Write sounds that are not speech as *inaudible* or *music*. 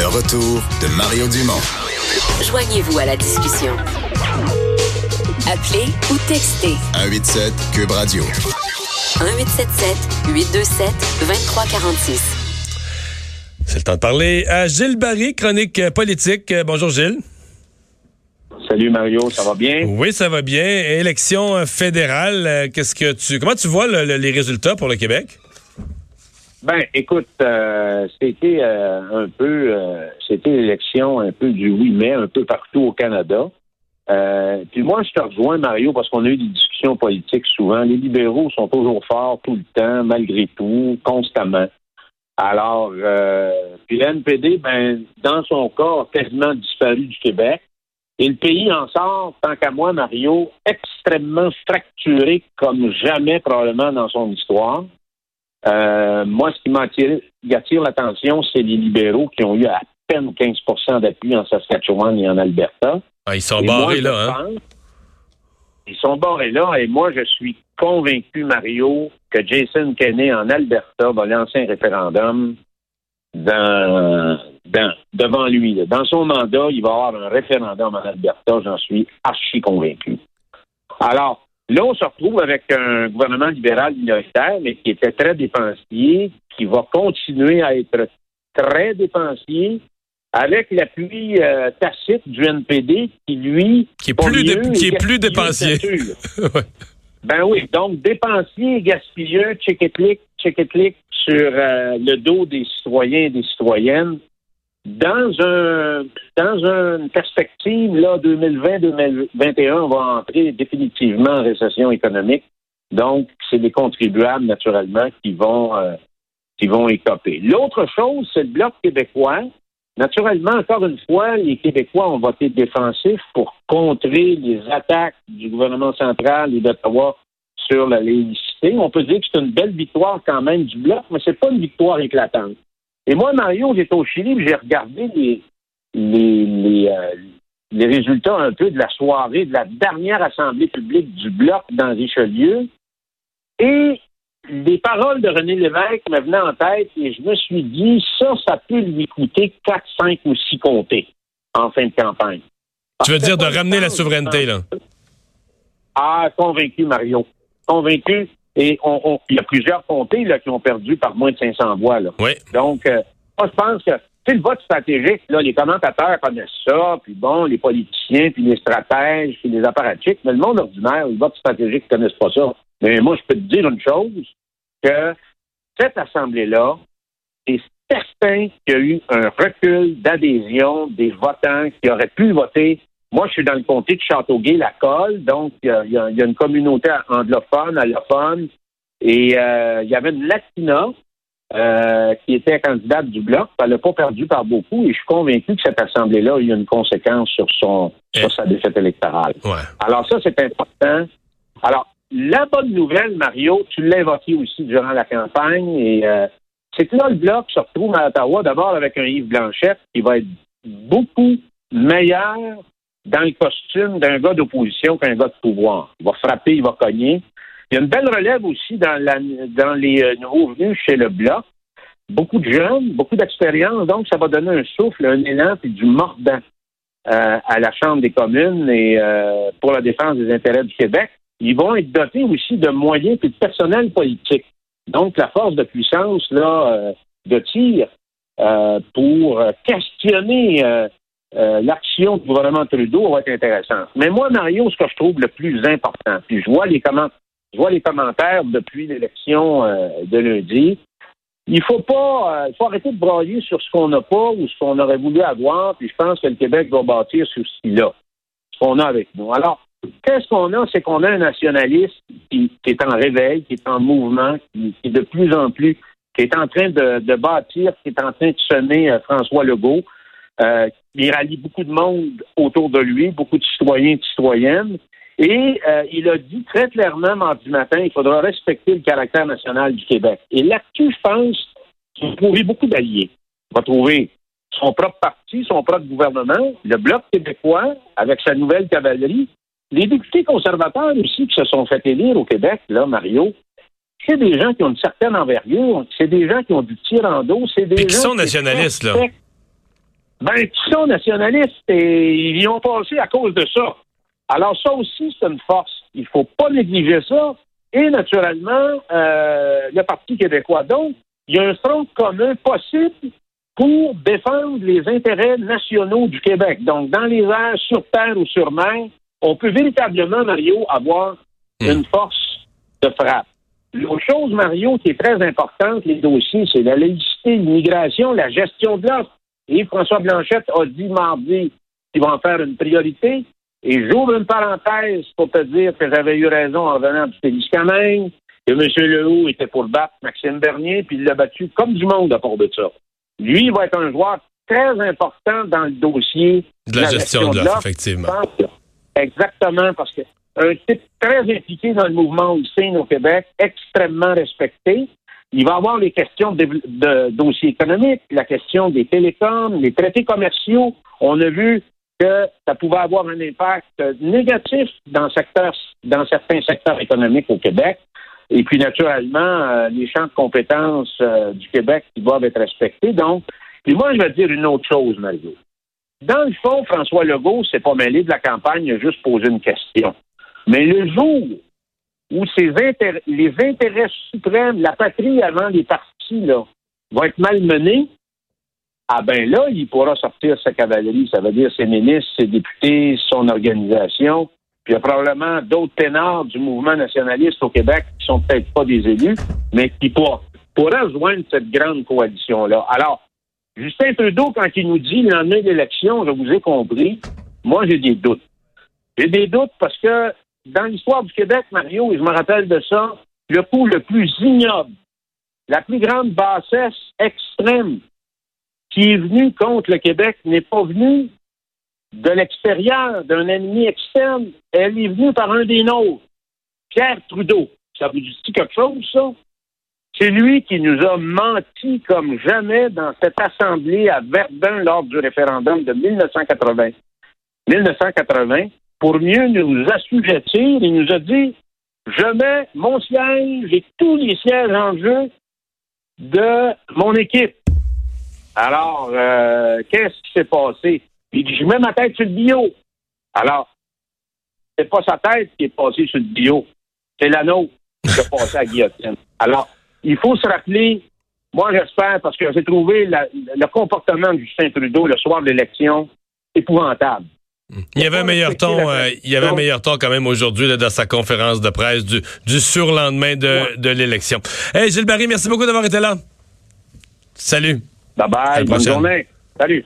Le retour de Mario Dumont. Joignez-vous à la discussion. Appelez ou textez 187 Cube Radio. 1877 827 2346. C'est le temps de parler à Gilles Barry, chronique euh, politique. Euh, bonjour Gilles. Salut Mario, ça va bien? Oui, ça va bien. Élection euh, fédérale, qu'est-ce que tu comment tu vois les résultats pour le Québec? Ben, écoute, c'était un peu c'était l'élection un peu du oui mais un peu partout au Canada. puis moi, je te rejoins, Mario, parce qu'on a eu des discussions politiques souvent. Les libéraux sont toujours forts tout le temps, malgré tout, constamment. Alors, euh, puis l'NPD, ben, dans son cas, a quasiment disparu du Québec. Et le pays en sort, tant qu'à moi, Mario, extrêmement fracturé comme jamais probablement dans son histoire. Euh, moi, ce qui m'attire attire l'attention, c'est les libéraux qui ont eu à peine 15% d'appui en Saskatchewan et en Alberta. Ah, ils sont barrés là, hein? ils sont barrés là, et moi, je suis convaincu, Mario, que Jason Kenney en Alberta va lancer un référendum dans, devant lui. Dans son mandat, il va y avoir un référendum en Alberta, j'en suis archi convaincu. Alors, là, on se retrouve avec un gouvernement libéral minoritaire, mais qui était très dépensier, qui va continuer à être très dépensier, avec l'appui euh, tacite du NPD, qui, lui... Qui est plus, qui est plus dépensier. *laughs* Ben oui, donc dépensier, gaspilleux, check it sur euh, le dos des citoyens et des citoyennes. Dans un dans une perspective, là, 2020-2021, on va entrer définitivement en récession économique. Donc, c'est les contribuables, naturellement, qui vont euh, qui vont écoper. L'autre chose, c'est le Bloc québécois Naturellement, encore une fois, les Québécois ont voté défensif pour contrer les attaques du gouvernement central et d'Ottawa sur la laïcité. On peut dire que c'est une belle victoire quand même du Bloc, mais c'est pas une victoire éclatante. Et moi, Mario, j'étais au Chili, j'ai regardé les, les, les, euh, les résultats un peu de la soirée de la dernière assemblée publique du Bloc dans Richelieu. Et des paroles de René Lévesque me venaient en tête et je me suis dit, ça, ça peut lui coûter 4, 5 ou 6 comtés en fin de campagne. tu veux dire de ramener la souveraineté, là? Ah, convaincu, Mario. Convaincu. Et on, il y a plusieurs comtés là, qui ont perdu par moins de 500 voix. Là. Oui. Donc, euh, moi, je pense que c'est le vote stratégique, là, les commentateurs connaissent ça, puis bon, les politiciens, puis les stratèges, puis les apparatchiks, mais le monde ordinaire, le vote stratégique, ne connaissent pas ça. Mais moi, je peux te dire une chose, que cette Assemblée-là, c'est certain qu'il y a eu un recul d'adhésion des votants qui auraient pu voter. Moi, je suis dans le comté de Châteauguay, la Colle, donc il y, a, une communauté anglophone, allophone, et euh, il y avait une Latina euh, qui était candidate du Bloc. Elle n'a pas perdu par beaucoup, et je suis convaincu que cette Assemblée-là a eu une conséquence sur son sur sa défaite électorale. Alors ça, c'est important. Alors, la bonne nouvelle, Mario, tu l'as évoqué aussi durant la campagne, et euh, c'est que là, le Bloc se retrouve à Ottawa d'abord avec un Yves Blanchette qui va être beaucoup meilleur dans le costume d'un gars d'opposition qu'un gars de pouvoir. Il va frapper, il va cogner. Il y a une belle relève aussi dans, la, dans les euh, nouveaux venus chez le Bloc. Beaucoup de jeunes, beaucoup d'expérience, donc ça va donner un souffle, un élan puis du mordant euh, à la Chambre des communes et pour la défense des intérêts du Québec ils vont être dotés aussi de moyens et de personnel politique. Donc, la force de puissance là, euh, de tir euh, pour questionner euh, l'action du gouvernement Trudeau va être intéressante. Mais moi, Mario, ce que je trouve le plus important, puis je vois les je vois les commentaires depuis l'élection de lundi. Il faut pas, il faut arrêter de brailler sur ce qu'on n'a pas ou ce qu'on aurait voulu avoir. Puis je pense que le Québec va bâtir sur ce qu'il a, ce qu'on a avec nous. Alors, Qu'est-ce qu'on a? C'est qu'on a un nationaliste qui, est en réveil, qui est en mouvement, qui, est de plus en plus qui est en train de, de bâtir, qui est en train de semer euh, François Legault. Euh, il rallie beaucoup de monde autour de lui, beaucoup de citoyens et de citoyennes. Et euh, il a dit très clairement mardi matin, il faudra respecter le caractère national du Québec. Et là-dessus, je pense qu'il va trouver beaucoup d'alliés. Il va trouver son propre parti, son propre gouvernement, le Bloc québécois, avec sa nouvelle cavalerie, les députés conservateurs aussi qui se sont fait élire au Québec, là, Mario, c'est des gens qui ont une certaine envergure, c'est des gens qui ont du tir en dos, c'est des gens qui sont nationalistes, là. Ben, qui sont nationalistes et ils y ont passé à cause de ça. Alors ça aussi, c'est une force. Il faut pas négliger ça. Et naturellement, euh, le Parti québécois. Donc, il y a un front commun possible pour défendre les intérêts nationaux du Québec. Donc, dans les airs, sur terre ou sur mer, on peut véritablement, Mario, avoir une force de frappe. L'autre chose, Mario, qui est très importante, les dossiers, c'est la laïcité, l'immigration, la gestion de l'offre. Et François Blanchette a dit mardi qu'il va en faire une priorité. Et j'ouvre une parenthèse pour te dire que j'avais eu raison en venant du Téliscamingue, que M. Lehoux était pour battre Maxime Bernier, puis il l'a battu comme du monde à part de ça. Lui, il va être un joueur très important dans le dossier De la gestion de l'offre, effectivement. Exactement, parce que un type très impliqué dans le mouvement Hussein au Québec, extrêmement respecté. Il va avoir les questions de, dossiers économiques, la question des télécoms, les traités commerciaux. On a vu que ça pouvait avoir un impact négatif dans, certains secteurs économiques au Québec. Et puis, naturellement, euh, les champs de compétences euh, du Québec qui doivent être respectés. Donc, puis moi, je vais dire une autre chose, Mario. Dans le fond, François Legault s'est pas mêlé de la campagne, il a juste posé une question. Mais le jour où ses les intérêts suprêmes, la patrie avant les partis, là, vont être malmenés, ah ben là, il pourra sortir sa cavalerie, ça veut dire ses ministres, ses députés, son organisation. Puis il y a probablement d'autres ténors du mouvement nationaliste au Québec qui sont peut-être pas des élus, mais qui pour- pourraient rejoindre cette grande coalition-là. Alors, Justin Trudeau, quand il nous dit de l'élection, je vous ai compris, moi j'ai des doutes. J'ai des doutes parce que dans l'histoire du Québec, Mario, et je me rappelle de ça, le coup le plus ignoble, la plus grande bassesse extrême qui est venue contre le Québec n'est pas venue de l'extérieur, d'un ennemi externe. Elle est venue par un des nôtres, Pierre Trudeau. Ça vous dit quelque chose, ça? C'est lui qui nous a menti comme jamais dans cette assemblée à Verdun lors du référendum de 1980. 1980, pour mieux nous assujettir, il nous a dit Je mets mon siège et tous les sièges en jeu de mon équipe. Alors, euh, qu'est-ce qui s'est passé? Il dit Je mets ma tête sur le bio. Alors, c'est pas sa tête qui est passée sur le bio, c'est la nôtre qui est passée à guillotine. Alors, il faut se rappeler, moi j'espère, parce que j'ai trouvé le comportement de Justin Trudeau le soir de l'élection épouvantable. Il y avait un meilleur ton, euh, il y avait un meilleur ton quand même aujourd'hui dans sa conférence de presse du, du surlendemain de, de l'élection. Hey Gilles Barry, merci beaucoup d'avoir été là. Salut. Bye bye, bonne journée. Salut.